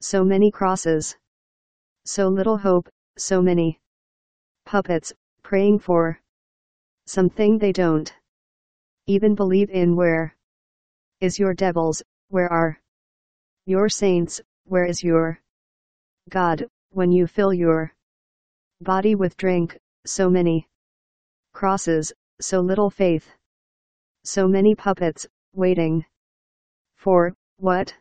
so many crosses. So little hope, so many puppets, praying for something they don't even believe in. Where is your devils, where are your saints, where is your God, when you fill your body with drink, so many crosses, so little faith, so many puppets, waiting for what?